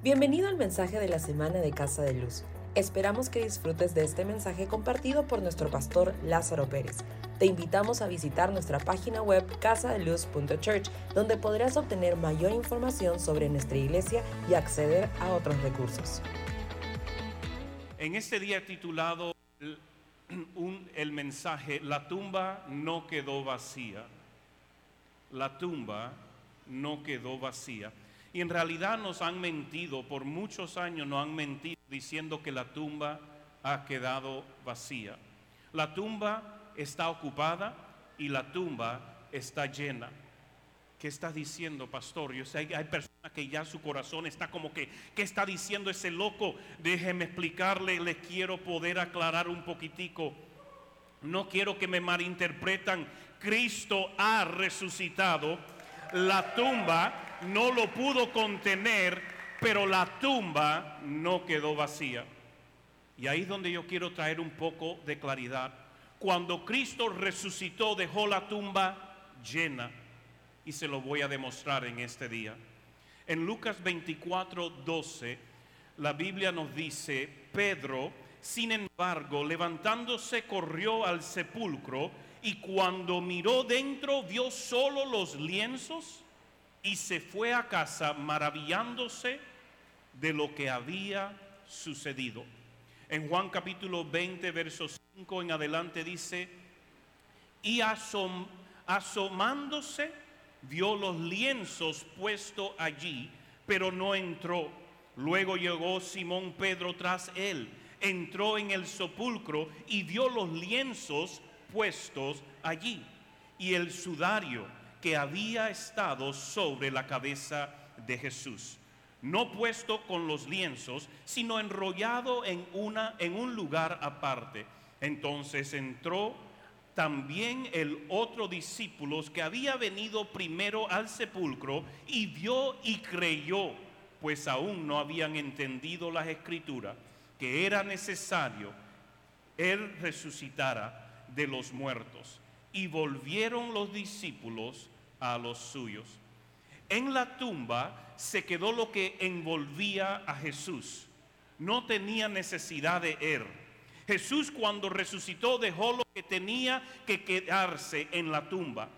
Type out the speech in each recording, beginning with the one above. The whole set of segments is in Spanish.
Bienvenido al mensaje de la semana de Casa de Luz. Esperamos que disfrutes de este mensaje compartido por nuestro pastor Lázaro Pérez. Te invitamos a visitar nuestra página web casadeluz.church, donde podrás obtener mayor información sobre nuestra iglesia y acceder a otros recursos. En este día titulado el, mensaje, la tumba no quedó vacía. La tumba no quedó vacía. Y en realidad nos han mentido, por muchos años nos han mentido diciendo que la tumba ha quedado vacía. La tumba está ocupada y la tumba está llena. ¿Qué estás diciendo, pastor? Yo sé, hay personas que ya su corazón está como que, ¿qué está diciendo ese loco? Déjeme explicarle, les quiero poder aclarar un poquitico. No quiero que me malinterpretan. Cristo ha resucitado. La tumba no lo pudo contener, pero la tumba no quedó vacía. Y ahí es donde yo quiero traer un poco de claridad. Cuando Cristo resucitó, dejó la tumba llena. Y se lo voy a demostrar en este día. En Lucas 24, 12, la Biblia nos dice, Pedro, sin embargo, levantándose, corrió al sepulcro y cuando miró dentro vio solo los lienzos y se fue a casa maravillándose de lo que había sucedido. En Juan capítulo 20, verso 5 en adelante dice, y asom- asomándose vio los lienzos puestos allí, pero no entró. Luego llegó Simón Pedro tras él, entró en el sepulcro y vio los lienzos puestos allí y el sudario que había estado sobre la cabeza de Jesús, no puesto con los lienzos, sino enrollado en una en un lugar aparte. Entonces entró también el otro discípulo que había venido primero al sepulcro y vio y creyó, pues aún no habían entendido las escrituras, que era necesario él resucitara de los muertos. Y volvieron los discípulos a los suyos. En la tumba se quedó lo que envolvía a Jesús. No tenía necesidad de él. Jesús cuando resucitó dejó lo que tenía que quedarse en la tumba,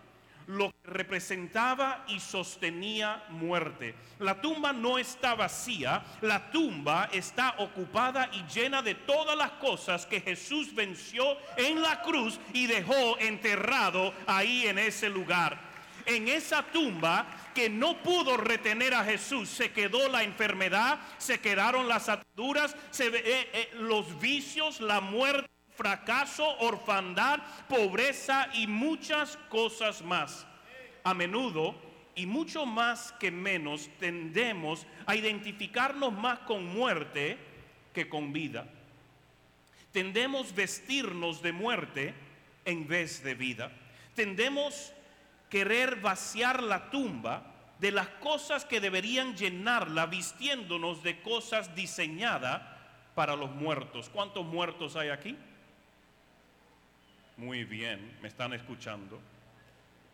lo que representaba y sostenía muerte. La tumba no está vacía, la tumba está ocupada y llena de todas las cosas que Jesús venció en la cruz y dejó enterrado ahí en ese lugar. En esa tumba que no pudo retener a Jesús, se quedó la enfermedad, se quedaron las ataduras, se, eh, eh, los vicios, la muerte, fracaso, orfandad, pobreza y muchas cosas más. A menudo y mucho más que menos tendemos a identificarnos más con muerte que con vida. Tendemos vestirnos de muerte en vez de vida. Tendemos querer vaciar la tumba de las cosas que deberían llenarla vistiéndonos de cosas diseñadas para los muertos. ¿Cuántos muertos hay aquí? Muy bien, me están escuchando.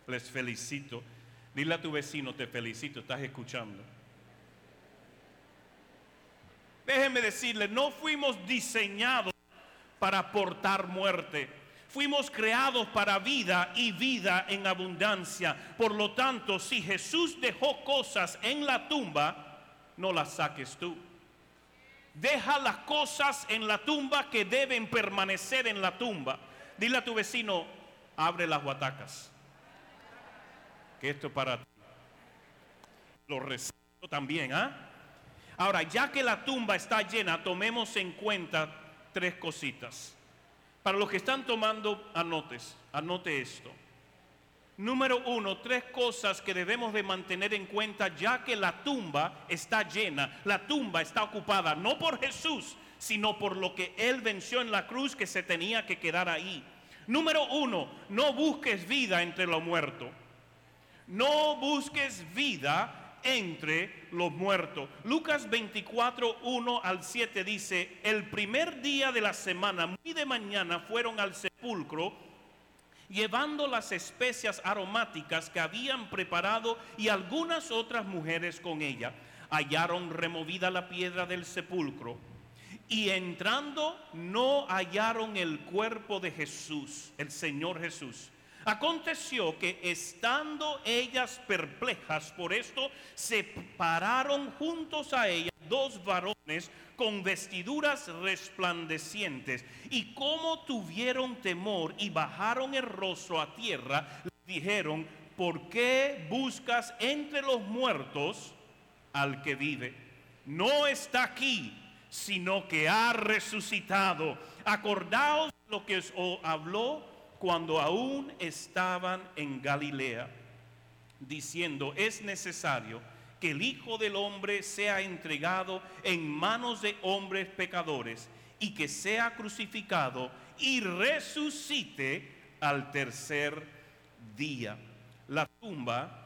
Les felicito. Dile a tu vecino, te felicito, estás escuchando. Déjenme decirle, no fuimos diseñados para aportar muerte. Fuimos creados para vida y vida en abundancia. Por lo tanto, si Jesús dejó cosas en la tumba, no las saques tú. Deja las cosas en la tumba que deben permanecer en la tumba. Dile a tu vecino, abre las guatacas. Que esto es para ti. Lo recibo también, ¿ah? Ahora, ya que la tumba está llena, tomemos en cuenta tres cositas. Para los que están tomando anotes, anote esto. Número uno, tres cosas que debemos de mantener en cuenta ya que la tumba está llena, la tumba está ocupada, no por Jesús, sino por lo que Él venció en la cruz que se tenía que quedar ahí. Número uno, no busques vida entre los muertos. No busques vida entre los muertos. Lucas 24, 1 al 7 dice, el primer día de la semana, muy de mañana, fueron al sepulcro llevando las especias aromáticas que habían preparado y algunas otras mujeres con ella. hallaron removida la piedra del sepulcro y entrando no hallaron el cuerpo de Jesús, el Señor Jesús. Aconteció que estando ellas perplejas por esto, se pararon juntos a ella dos varones con vestiduras resplandecientes. Y como tuvieron temor y bajaron el rostro a tierra, dijeron, ¿por qué buscas entre los muertos al que vive? No está aquí, sino que ha resucitado. Acordaos lo que os habló cuando aún estaban en Galilea, diciendo, es necesario que el Hijo del Hombre sea entregado en manos de hombres pecadores y que sea crucificado y resucite al tercer día. La tumba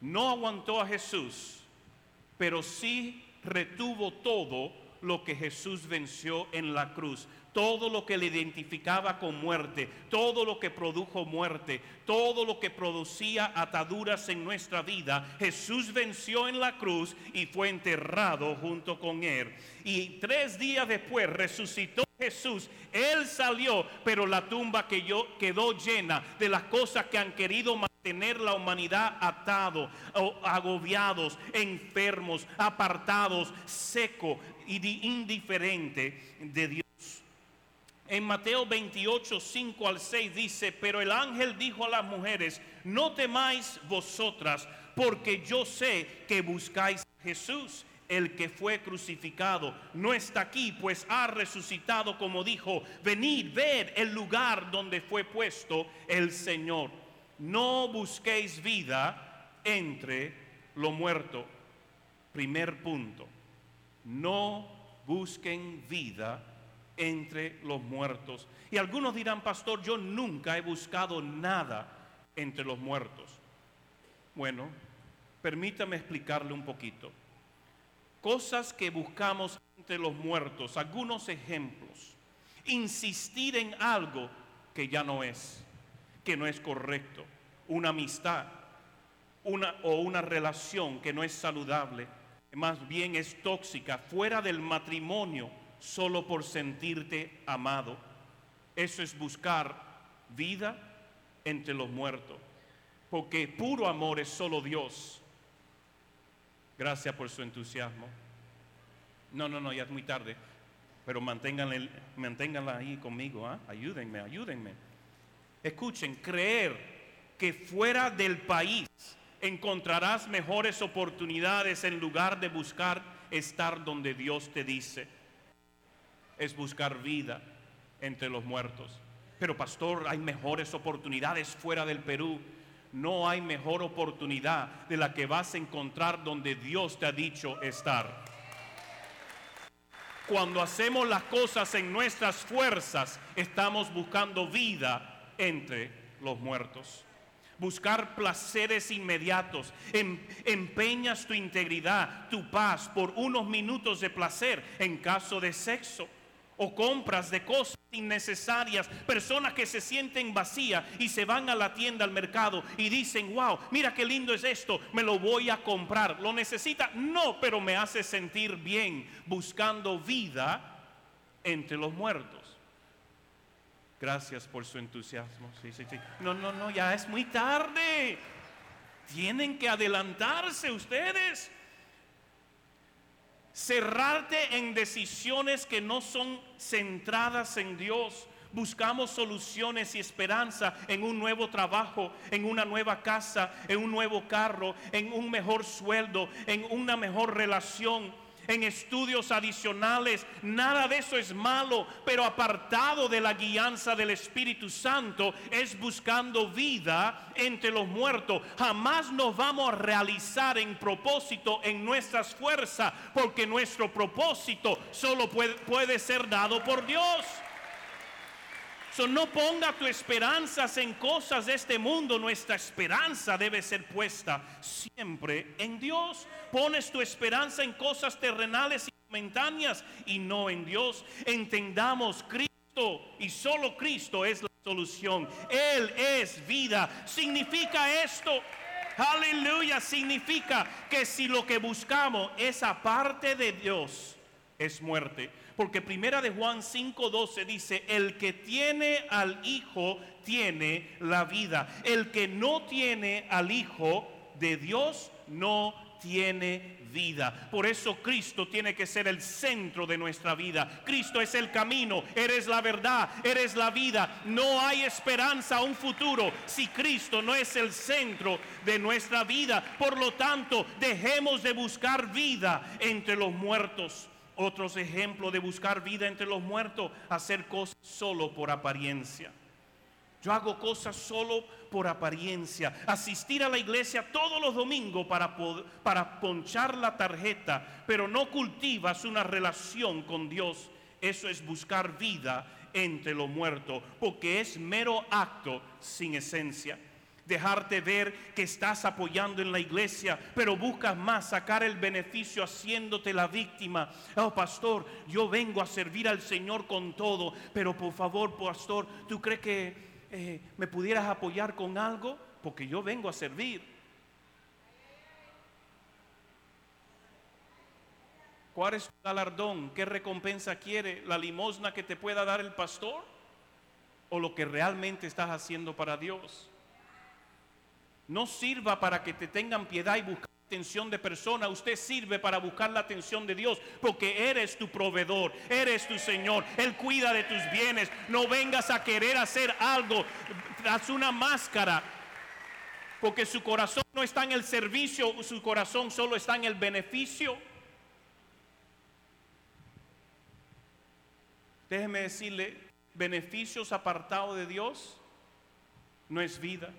no aguantó a Jesús, pero sí retuvo todo lo que Jesús venció en la cruz todo lo que le identificaba con muerte, todo lo que produjo muerte, todo lo que producía ataduras en nuestra vida, Jesús venció en la cruz y fue enterrado junto con él. Y tres días después resucitó Jesús, Él salió, pero la tumba quedó llena de las cosas que han querido mantener la humanidad atado, agobiados, enfermos, apartados, seco y indiferente de Dios. En Mateo 28, 5 al 6 dice, pero el ángel dijo a las mujeres, no temáis vosotras, porque yo sé que buscáis a Jesús, el que fue crucificado. No está aquí, pues ha resucitado como dijo, venid, ved el lugar donde fue puesto el Señor. No busquéis vida entre lo muerto. Primer punto, no busquen vida entre los muertos. Y algunos dirán, pastor, yo nunca he buscado nada entre los muertos. Bueno, permítame explicarle un poquito. Cosas que buscamos entre los muertos, algunos ejemplos. Insistir en algo que ya no es, que no es correcto. Una amistad una, o una relación que no es saludable, más bien es tóxica, fuera del matrimonio solo por sentirte amado. Eso es buscar vida entre los muertos. Porque puro amor es solo Dios. Gracias por su entusiasmo. No, no, no, ya es muy tarde. Pero manténganla, ahí conmigo. ¿ah? Ayúdenme, ayúdenme. Escuchen, creer que fuera del país encontrarás mejores oportunidades en lugar de buscar estar donde Dios te dice es buscar vida entre los muertos. Pero pastor, hay mejores oportunidades fuera del Perú. No hay mejor oportunidad de la que vas a encontrar donde Dios te ha dicho estar. Cuando hacemos las cosas en nuestras fuerzas, estamos buscando vida entre los muertos. Buscar placeres inmediatos. Em, empeñas tu integridad, tu paz por unos minutos de placer en caso de sexo o compras de cosas innecesarias, personas que se sienten vacías y se van a la tienda, al mercado y dicen, wow, mira qué lindo es esto, me lo voy a comprar. ¿Lo necesita? No, pero me hace sentir bien buscando vida entre los muertos. Gracias por su entusiasmo. No, no, no, ya es muy tarde. Tienen que adelantarse ustedes cerrarte en decisiones que no son centradas en Dios. Buscamos soluciones y esperanza en un nuevo trabajo, en una nueva casa, en un nuevo carro, en un mejor sueldo, en una mejor relación en estudios adicionales. Nada de eso es malo, pero apartado de la guianza del Espíritu Santo es buscando vida entre los muertos. Jamás nos vamos a realizar en propósito en nuestras fuerzas, porque nuestro propósito solo puede, puede ser dado por Dios. No ponga tu esperanzas en cosas de este mundo. Nuestra esperanza debe ser puesta siempre en Dios pones tu esperanza en cosas terrenales y momentáneas y no en Dios. Entendamos Cristo y solo Cristo es la solución. Él es vida. Significa esto Aleluya significa que si lo que buscamos es aparte de Dios, es muerte. Porque primera de Juan 5:12 dice, el que tiene al Hijo tiene la vida. El que no tiene al Hijo de Dios no tiene vida. Por eso Cristo tiene que ser el centro de nuestra vida. Cristo es el camino, eres la verdad, eres la vida. No hay esperanza a un futuro si Cristo no es el centro de nuestra vida. Por lo tanto, dejemos de buscar vida entre los muertos. Otros ejemplos de buscar vida entre los muertos, hacer cosas solo por apariencia. Yo hago cosas solo por apariencia. Asistir a la iglesia todos los domingos para, para ponchar la tarjeta, pero no cultivas una relación con Dios. Eso es buscar vida entre los muertos, porque es mero acto sin esencia. Dejarte ver que estás apoyando en la iglesia, pero buscas más sacar el beneficio haciéndote la víctima. Oh, pastor, yo vengo a servir al Señor con todo, pero por favor, pastor, ¿tú crees que eh, me pudieras apoyar con algo, porque yo vengo a servir. ¿Cuál es tu galardón? ¿Qué recompensa quiere? ¿La limosna que te pueda dar el pastor? ¿O lo que realmente estás haciendo para Dios? No sirva para que te tengan piedad y buscar atención de persona, usted sirve para buscar la atención de Dios, porque eres tu proveedor, eres tu Señor, Él cuida de tus bienes. No vengas a querer hacer algo, haz una máscara, porque su corazón no está en el servicio, su corazón solo está en el beneficio. Déjeme decirle, beneficios apartados de Dios no es vida.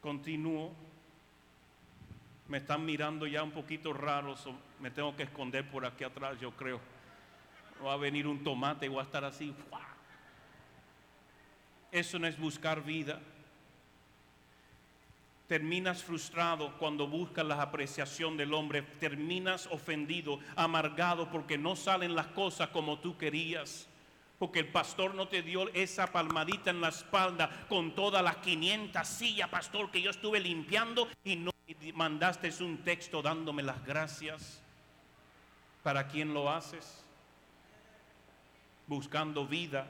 Continúo. Me están mirando ya un poquito raro, me tengo que esconder por aquí atrás, yo creo. Va a venir un tomate y voy a estar así. Eso no es buscar vida. Terminas frustrado cuando buscas la apreciación del hombre. Terminas ofendido, amargado porque no salen las cosas como tú querías porque el pastor no te dio esa palmadita en la espalda con todas las 500 sillas, pastor, que yo estuve limpiando y no mandaste un texto dándome las gracias. ¿Para quién lo haces? Buscando vida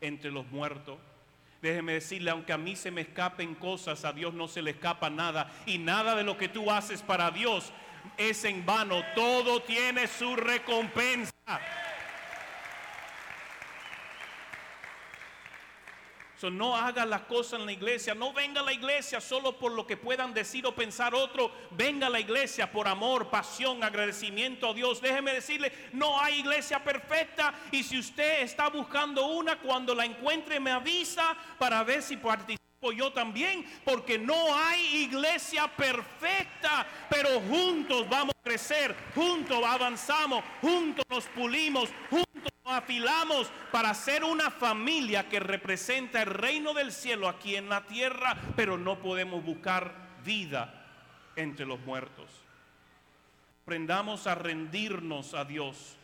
entre los muertos. Déjeme decirle, aunque a mí se me escapen cosas, a Dios no se le escapa nada. Y nada de lo que tú haces para Dios es en vano. Todo tiene su recompensa. No haga las cosas en la iglesia. No venga a la iglesia solo por lo que puedan decir o pensar otro. Venga a la iglesia por amor, pasión, agradecimiento a Dios. Déjeme decirle, no hay iglesia perfecta. Y si usted está buscando una, cuando la encuentre me avisa para ver si participa yo también, porque no hay iglesia perfecta, pero juntos vamos a crecer, juntos avanzamos, juntos nos pulimos, juntos nos afilamos para ser una familia que representa el reino del cielo aquí en la tierra, pero no podemos buscar vida entre los muertos. Aprendamos a rendirnos a Dios,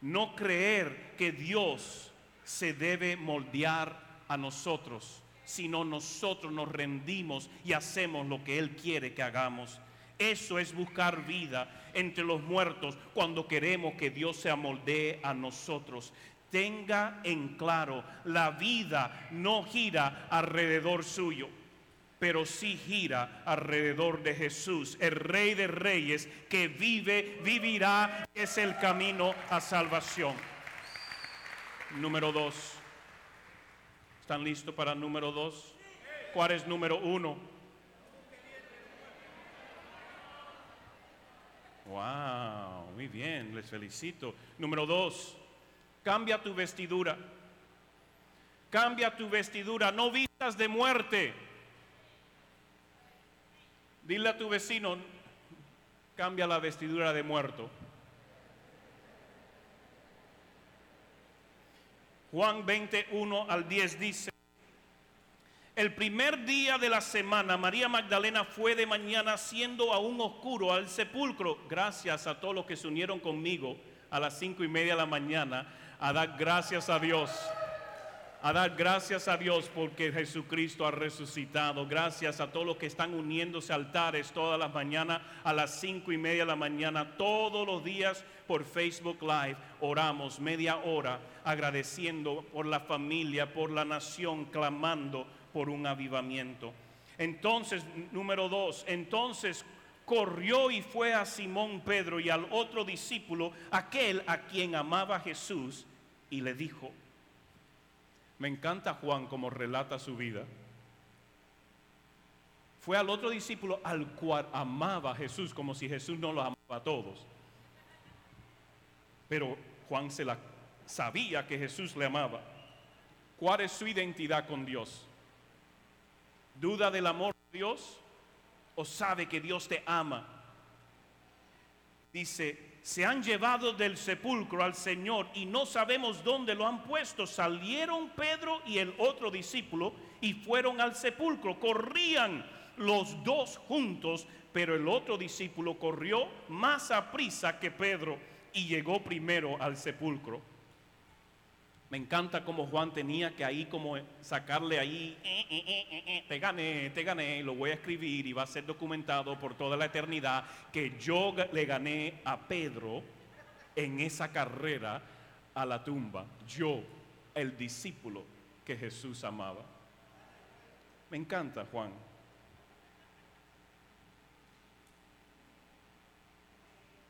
no creer que Dios se debe moldear a nosotros sino nosotros nos rendimos y hacemos lo que Él quiere que hagamos. Eso es buscar vida entre los muertos cuando queremos que Dios se amoldee a nosotros. Tenga en claro, la vida no gira alrededor suyo, pero sí gira alrededor de Jesús, el Rey de Reyes, que vive, vivirá, es el camino a salvación. Número dos. ¿Están listos para número dos? ¿Cuál es número uno? Wow, muy bien, les felicito. Número dos, cambia tu vestidura. Cambia tu vestidura, no vistas de muerte. Dile a tu vecino, cambia la vestidura de muerto. Juan 21 al 10 dice, el primer día de la semana María Magdalena fue de mañana siendo aún oscuro al sepulcro, gracias a todos los que se unieron conmigo a las cinco y media de la mañana a dar gracias a Dios. a dar gracias a Dios porque Jesucristo ha resucitado. Gracias a todos los que están uniéndose a altares todas las mañanas a las cinco y media de la mañana, todos los días por Facebook Live. Oramos media hora agradeciendo por la familia, por la nación, clamando por un avivamiento. Entonces, número dos, entonces corrió y fue a Simón Pedro y al otro discípulo, aquel a quien amaba Jesús, y le dijo, me encanta Juan como relata su vida. Fue al otro discípulo al cual amaba a Jesús, como si Jesús no lo amaba a todos. Pero Juan se la sabía que Jesús le amaba. ¿Cuál es su identidad con Dios? ¿Duda del amor de Dios? ¿O sabe que Dios te ama? Dice, se han llevado del sepulcro al Señor y no sabemos dónde lo han puesto. Salieron Pedro y el otro discípulo y fueron al sepulcro. Corrían los dos juntos, pero el otro discípulo corrió más a prisa que Pedro y llegó primero al sepulcro. Me encanta como Juan tenía que ahí como sacarle ahí, eh, eh, eh, te gané, te gané, lo voy a escribir y va a ser documentado por toda la eternidad que yo le gané a Pedro en esa carrera a la tumba. Yo, el discípulo que Jesús amaba. Me encanta Juan.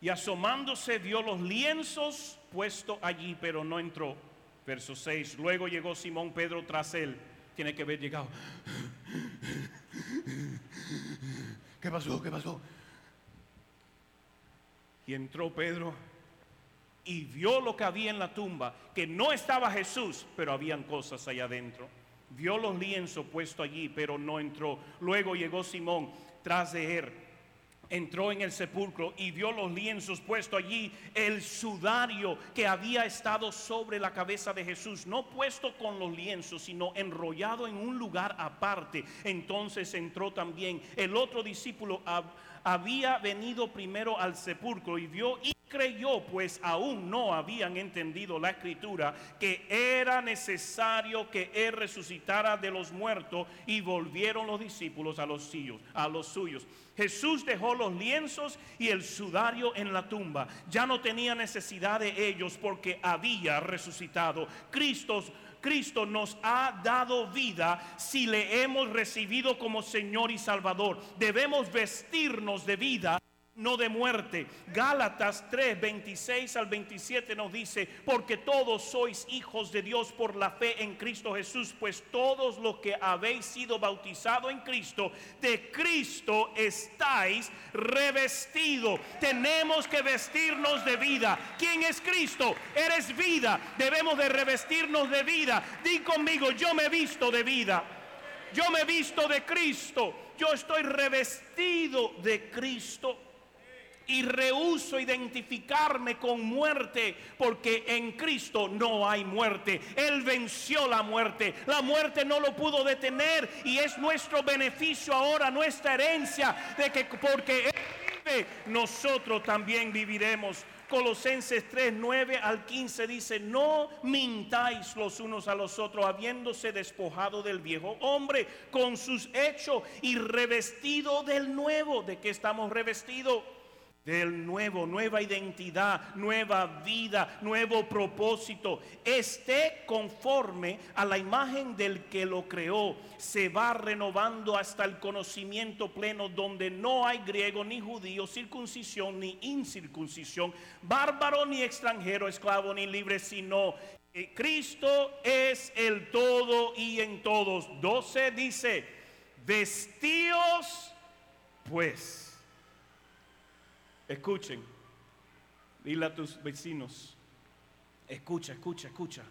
Y asomándose vio los lienzos puestos allí, pero no entró. Verso 6. Luego llegó Simón Pedro tras él. Tiene que haber llegado. ¿Qué pasó? ¿Qué pasó? Y entró Pedro y vio lo que había en la tumba, que no estaba Jesús, pero habían cosas allá adentro. Vio los lienzos puestos allí, pero no entró. Luego llegó Simón tras de él entró en el sepulcro y vio los lienzos puesto allí, el sudario que había estado sobre la cabeza de Jesús, no puesto con los lienzos, sino enrollado en un lugar aparte. Entonces entró también el otro discípulo, había venido primero al sepulcro y vio creyó, pues aún no habían entendido la escritura, que era necesario que él resucitara de los muertos y volvieron los discípulos a los suyos. Jesús dejó los lienzos y el sudario en la tumba. Ya no tenía necesidad de ellos porque había resucitado. Cristo Cristo nos ha dado vida si le hemos recibido como Señor y Salvador. Debemos vestirnos de vida no de muerte. Gálatas 3, 26 al 27 nos dice, porque todos sois hijos de Dios por la fe en Cristo Jesús, pues todos los que habéis sido bautizados en Cristo, de Cristo estáis revestidos. Tenemos que vestirnos de vida. ¿Quién es Cristo? Eres vida. Debemos de revestirnos de vida. Di conmigo, yo me visto de vida. Yo me visto de Cristo. Yo estoy revestido de Cristo y rehuso identificarme con muerte, porque en Cristo no hay muerte. Él venció la muerte. La muerte no lo pudo detener y es nuestro beneficio ahora, nuestra herencia, de que porque Él vive, nosotros también viviremos. Colosenses 3, 9 al 15 dice, no mintáis los unos a los otros, habiéndose despojado del viejo hombre con sus hechos y revestido del nuevo. ¿De qué estamos revestidos? Del nuevo, nueva identidad, nueva vida, nuevo propósito. Esté conforme a la imagen del que lo creó. Se va renovando hasta el conocimiento pleno donde no hay griego ni judío, circuncisión ni incircuncisión, bárbaro ni extranjero, esclavo ni libre, sino que Cristo es el todo y en todos. 12 dice, vestíos pues Escuchen. Dile a tus vecinos. Escucha, escucha, escucha.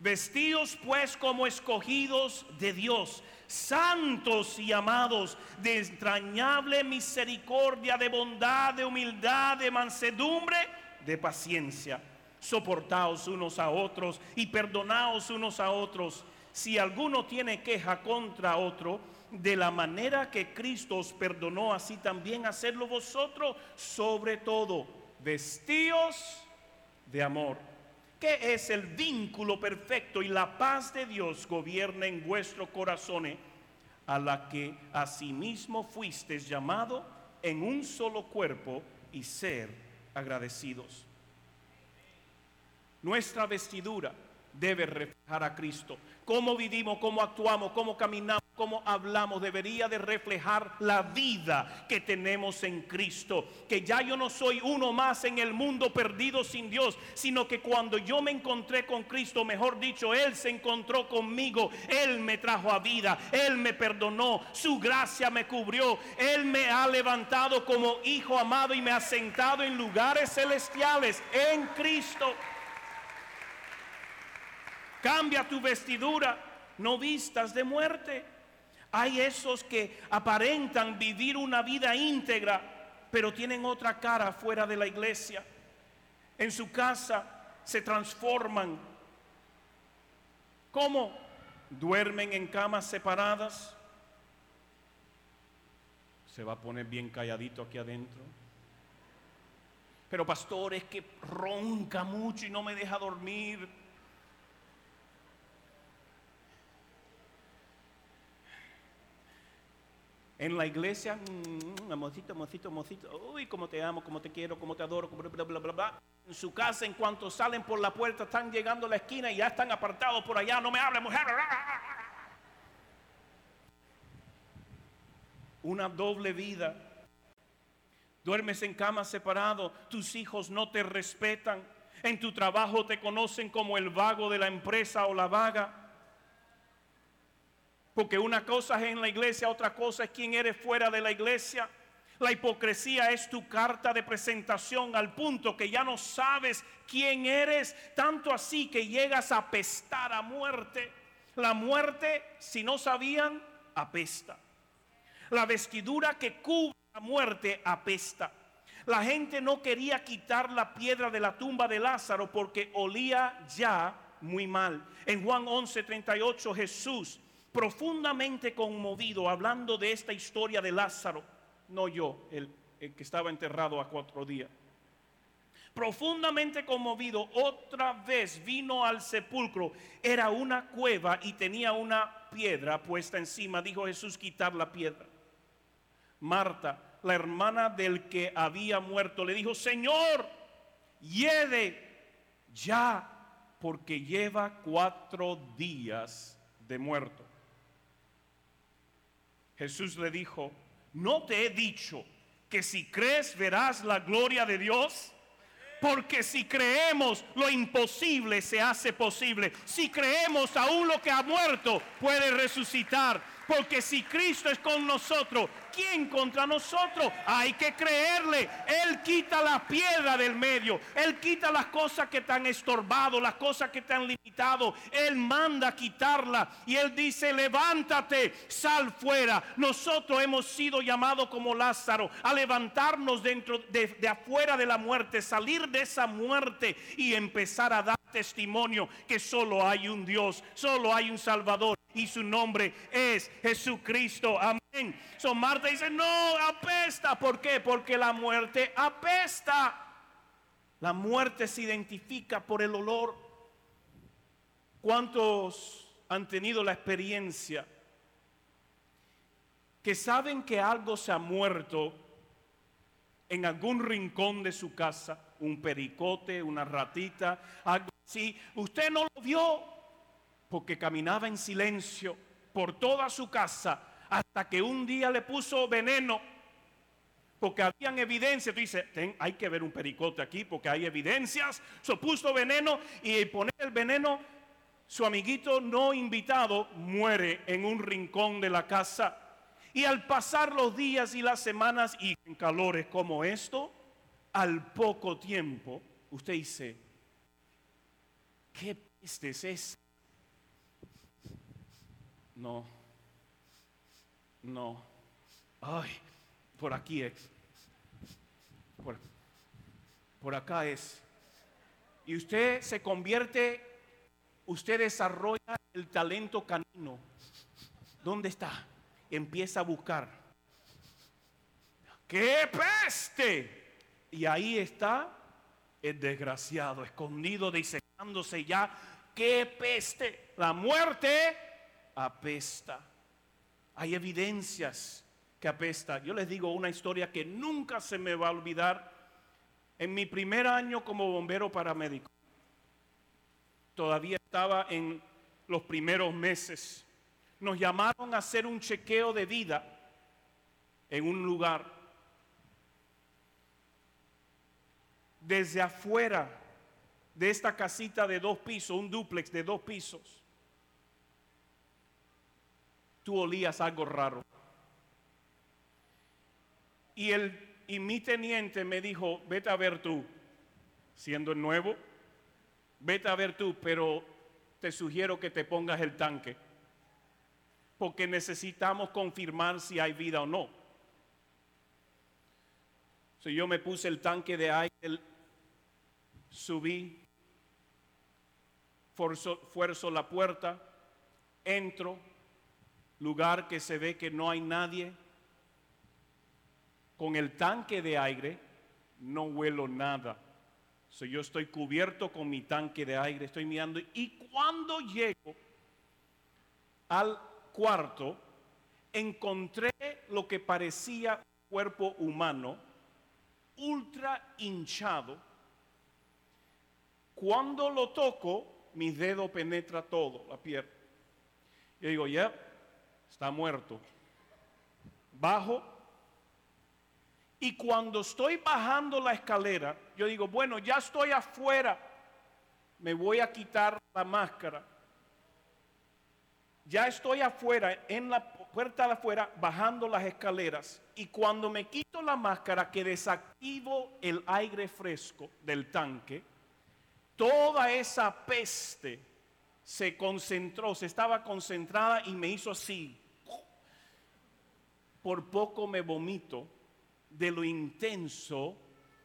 Vestidos pues como escogidos de Dios, santos y amados, de entrañable misericordia, de bondad, de humildad, de mansedumbre, de paciencia. Soportaos unos a otros y perdonaos unos a otros. Si alguno tiene queja contra otro, de la manera que Cristo os perdonó, así también hacerlo vosotros, sobre todo, vestíos de amor, que es el vínculo perfecto y la paz de Dios gobierna en vuestros corazones, a la que asimismo fuisteis llamado en un solo cuerpo y ser agradecidos. Nuestra vestidura debe reflejar a Cristo. Cómo vivimos, cómo actuamos, cómo caminamos, cómo hablamos, debería de reflejar la vida que tenemos en Cristo. Que ya yo no soy uno más en el mundo perdido sin Dios, sino que cuando yo me encontré con Cristo, mejor dicho, Él se encontró conmigo, Él me trajo a vida, Él me perdonó, su gracia me cubrió, Él me ha levantado como hijo amado y me ha sentado en lugares celestiales en Cristo. Cambia tu vestidura, no vistas de muerte. Hay esos que aparentan vivir una vida íntegra, pero tienen otra cara fuera de la iglesia. En su casa se transforman. ¿Cómo? Duermen en camas separadas. Se va a poner bien calladito aquí adentro. Pero pastor, es que ronca mucho y no me deja dormir. En la iglesia, mm, amorcito, amorcito, amorcito, uy, cómo te amo, cómo te quiero, cómo te adoro, bla, bla, bla, bla, bla. En su casa, en cuanto salen por la puerta, están llegando a la esquina y ya están apartados por allá. No me hable, mujer. Una doble vida. Duermes en cama separado, tus hijos no te respetan. En tu trabajo te conocen como el vago de la empresa o la vaga. Porque una cosa es en la iglesia, otra cosa es quién eres fuera de la iglesia. La hipocresía es tu carta de presentación al punto que ya no sabes quién eres, tanto así que llegas a apestar a muerte. La muerte, si no sabían, apesta. La vestidura que cubre la muerte apesta. La gente no quería quitar la piedra de la tumba de Lázaro porque olía ya muy mal. En Juan 11:38 Jesús profundamente conmovido hablando de esta historia de Lázaro, no yo, el, que estaba enterrado a cuatro días. Profundamente conmovido, otra vez vino al sepulcro. Era una cueva y tenía una piedra puesta encima. Dijo Jesús, quitar la piedra. Marta, la hermana del que había muerto, le dijo, Señor, hiede ya, porque lleva cuatro días de muerto. Jesús le dijo, ¿no te he dicho que si crees verás la gloria de Dios? Porque si creemos lo imposible se hace posible. Si creemos aún lo que ha muerto puede resucitar. Porque si Cristo es con nosotros, ¿quién contra nosotros? Hay que creerle. Él quita la piedra del medio. Él quita las cosas que te han estorbado, las cosas que te han limitado. Él manda quitarla. Y Él dice, levántate, sal fuera. Nosotros hemos sido llamados como Lázaro a levantarnos dentro de, de afuera de la muerte, salir de esa muerte y empezar a dar testimonio que solo hay un Dios, solo hay un Salvador y su nombre es Jesucristo. Amén. So Marta dice, no, apesta. ¿Por qué? Porque la muerte apesta. La muerte se identifica por el olor. ¿Cuántos han tenido la experiencia que saben que algo se ha muerto en algún rincón de su casa? Un pericote, una ratita, algo así. Usted no lo vio, porque caminaba en silencio por toda su casa hasta que un día le puso veneno porque habían evidencias. Tú dices, hay que ver un pericote aquí porque hay evidencias. Se puso veneno y poner el veneno, su amiguito no invitado muere en un rincón de la casa. Y al pasar los días y las semanas y en calores como esto, al poco tiempo, usted dice, ¿qué peste es esa? No. No. Ay, por aquí es. Por, por acá es. Y usted se convierte, usted desarrolla el talento canino. ¿Dónde está? Empieza a buscar. ¡Qué peste! Y ahí está el desgraciado, escondido, disecando acercándose ya. ¡Qué peste! La muerte apesta. Hay evidencias que apesta. Yo les digo una historia que nunca se me va a olvidar. En mi primer año como bombero paramédico, todavía estaba en los primeros meses. Nos llamaron a hacer un chequeo de vida en un lugar. Desde afuera de esta casita de dos pisos, un duplex de dos pisos, tú olías algo raro. Y, el, y mi teniente me dijo, vete a ver tú, siendo el nuevo, vete a ver tú, pero te sugiero que te pongas el tanque, porque necesitamos confirmar si hay vida o no. Si yo me puse el tanque de aire, subí, fuerzo la puerta, entro, lugar que se ve que no hay nadie. Con el tanque de aire no huelo nada. So, yo estoy cubierto con mi tanque de aire, estoy mirando. Y cuando llego al cuarto, encontré lo que parecía un cuerpo humano, ultra hinchado. Cuando lo toco, mi dedo penetra todo, la piel. Yo digo, ya, está muerto. Bajo y cuando estoy bajando la escalera, yo digo, bueno, ya estoy afuera, me voy a quitar la máscara. Ya estoy afuera, en la puerta de afuera, bajando las escaleras. Y cuando me quito la máscara, que desactivo el aire fresco del tanque, toda esa peste se concentró, se estaba concentrada y me hizo así. Por poco me vomito de lo intenso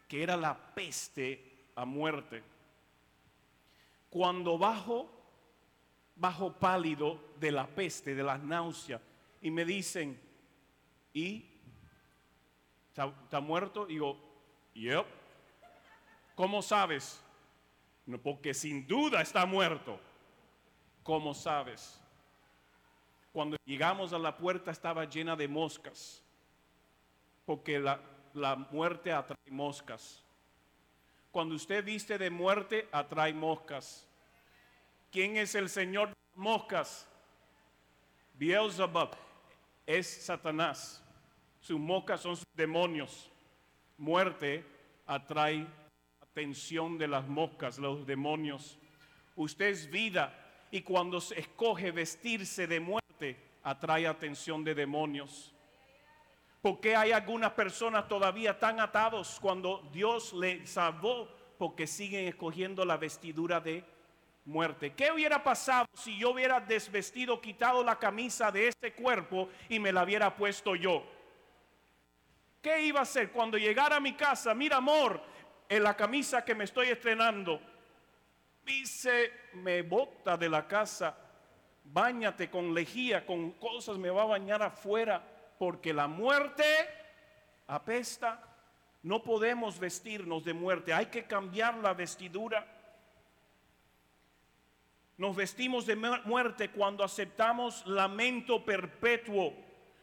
que era la peste a muerte. Cuando bajo, bajo pálido de la peste, de las náuseas, y me dicen, ¿y? ¿Está, muerto? Digo, yep. ¿Cómo sabes? No, porque sin duda está muerto. ¿Cómo sabes? Cuando llegamos a la puerta estaba llena de moscas porque la, muerte atrae moscas. Cuando usted viste de muerte, atrae moscas. ¿Quién es el Señor de moscas? Beelzebub es Satanás. Sus moscas son sus demonios. Muerte atrae atención de las moscas, los demonios. Usted es vida y cuando se escoge vestirse de muerte, atrae atención de demonios. ¿Por qué hay algunas personas todavía tan atados cuando Dios le salvó? Porque siguen escogiendo la vestidura de muerte. ¿Qué hubiera pasado si yo hubiera desvestido, quitado la camisa de este cuerpo y me la hubiera puesto yo? ¿Qué iba a hacer cuando llegara a mi casa? Mira, amor, en la camisa que me estoy estrenando. Dice, me bota de la casa, Báñate con lejía, con cosas, me va a bañar afuera porque la muerte apesta. No podemos vestirnos de muerte, hay que cambiar la vestidura. Nos vestimos de muerte cuando aceptamos lamento perpetuo,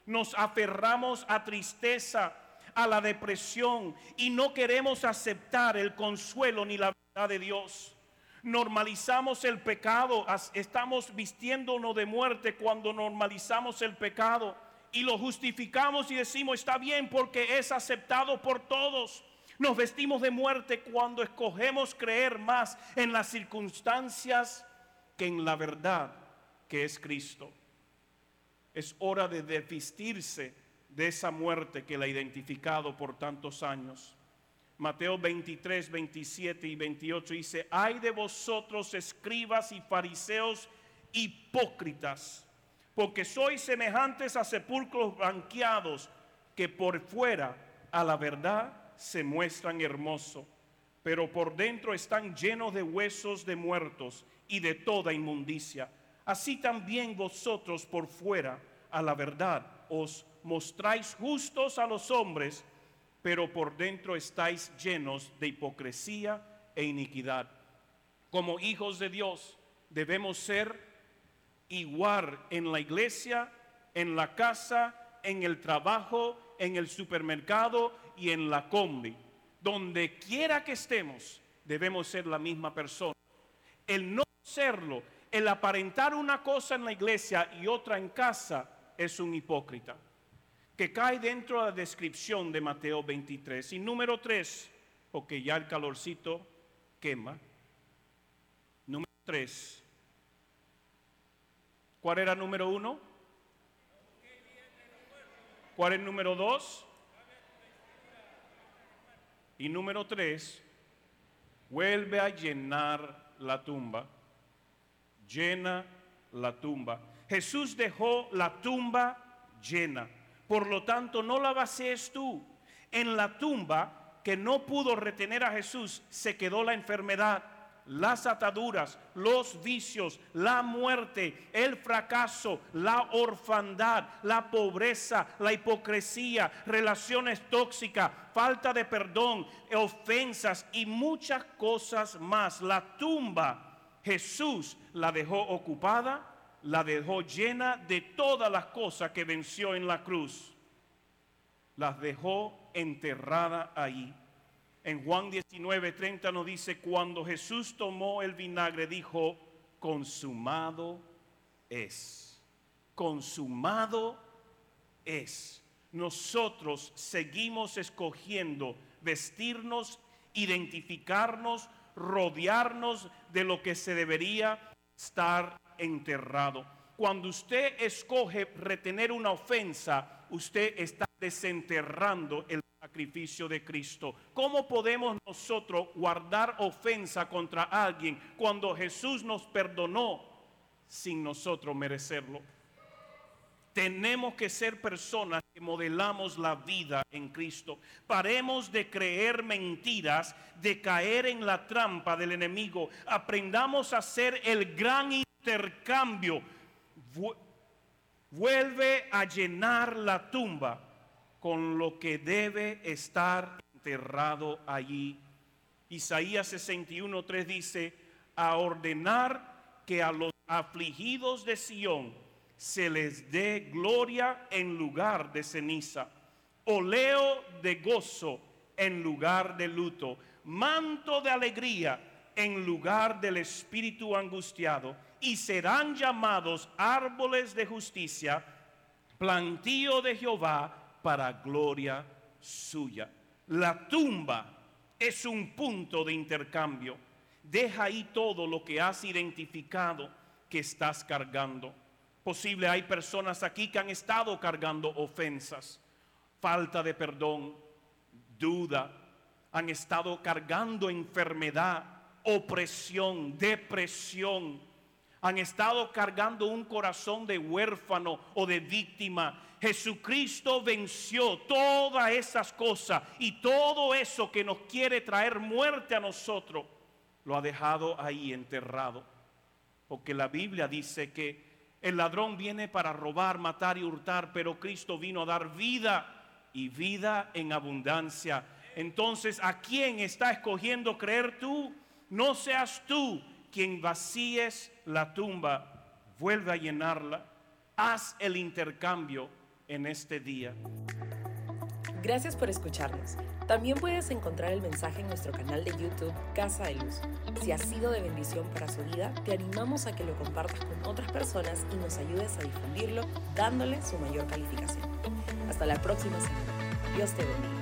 nos aferramos a tristeza, a la depresión y no queremos aceptar el consuelo ni la verdad de Dios. Normalizamos el pecado, estamos vistiéndonos de muerte cuando normalizamos el pecado y lo justificamos y decimos está bien porque es aceptado por todos. Nos vestimos de muerte cuando escogemos creer más en las circunstancias que en la verdad que es Cristo. Es hora de desvestirse de esa muerte que la ha identificado por tantos años. Mateo 23, 27 y 28 dice, hay de vosotros escribas y fariseos hipócritas porque sois semejantes a sepulcros blanqueados que por fuera a la verdad se muestran hermosos, pero por dentro están llenos de huesos de muertos y de toda inmundicia. Así también vosotros por fuera a la verdad os mostráis justos a los hombres, pero por dentro estáis llenos de hipocresía e iniquidad. Como hijos de Dios debemos ser igual en la iglesia, en la casa, en el trabajo, en el supermercado y en la combi. Donde quiera que estemos, debemos ser la misma persona. El no serlo, el aparentar una cosa en la iglesia y otra en casa, es un hipócrita, que cae dentro de la descripción de Mateo 23. Y número 3, porque ya el calorcito quema. Número 3. ¿Cuál era número 1? ¿Cuál es número 2? Y número 3, vuelve a llenar la tumba. Llena la tumba. Jesús dejó la tumba llena. Por lo tanto, no la vacíes tú. En la tumba que no pudo retener a Jesús, se quedó la enfermedad, las ataduras, los vicios, la muerte, el fracaso, la orfandad, la pobreza, la hipocresía, relaciones tóxicas, falta de perdón, ofensas y muchas cosas más. La tumba Jesús la dejó ocupada la dejó llena de todas las cosas que venció en la cruz. Las dejó enterrada ahí. En Juan 19, 30 nos dice, cuando Jesús tomó el vinagre, dijo, consumado es. Consumado es. Nosotros seguimos escogiendo vestirnos, identificarnos, rodearnos de lo que se debería estar enterrado. Cuando usted escoge retener una ofensa, usted está desenterrando el sacrificio de Cristo. ¿Cómo podemos nosotros guardar ofensa contra alguien cuando Jesús nos perdonó sin nosotros merecerlo? Tenemos que ser personas que modelamos la vida en Cristo. Paremos de creer mentiras, de caer en la trampa del enemigo. Aprendamos a ser el gran intercambio. Vuelve a llenar la tumba con lo que debe estar enterrado allí. Isaías 61.3 dice, a ordenar que a los afligidos de Sión se les dé gloria en lugar de ceniza, oleo de gozo en lugar de luto, manto de alegría en lugar del espíritu angustiado y serán llamados árboles de justicia, plantío de Jehová para gloria suya. La tumba es un punto de intercambio. Deja ahí todo lo que has identificado que estás cargando. Posible hay personas aquí que han estado cargando ofensas, falta de perdón, duda, han estado cargando enfermedad, opresión, depresión, han estado cargando un corazón de huérfano o de víctima. Jesucristo venció todas esas cosas y todo eso que nos quiere traer muerte a nosotros, lo ha dejado ahí enterrado. Porque la Biblia dice que el ladrón viene para robar, matar y hurtar, pero Cristo vino a dar vida y vida en abundancia. Entonces, ¿a quién está escogiendo creer tú? No seas tú quien vacíes la tumba, vuelve a llenarla. Haz el intercambio en este día. Gracias por escucharnos. También puedes encontrar el mensaje en nuestro canal de YouTube Casa de Luz. Si ha sido de bendición para su vida, te animamos a que lo compartas con otras personas y nos ayudes a difundirlo dándole su mayor calificación. Hasta la próxima semana. Dios te bendiga.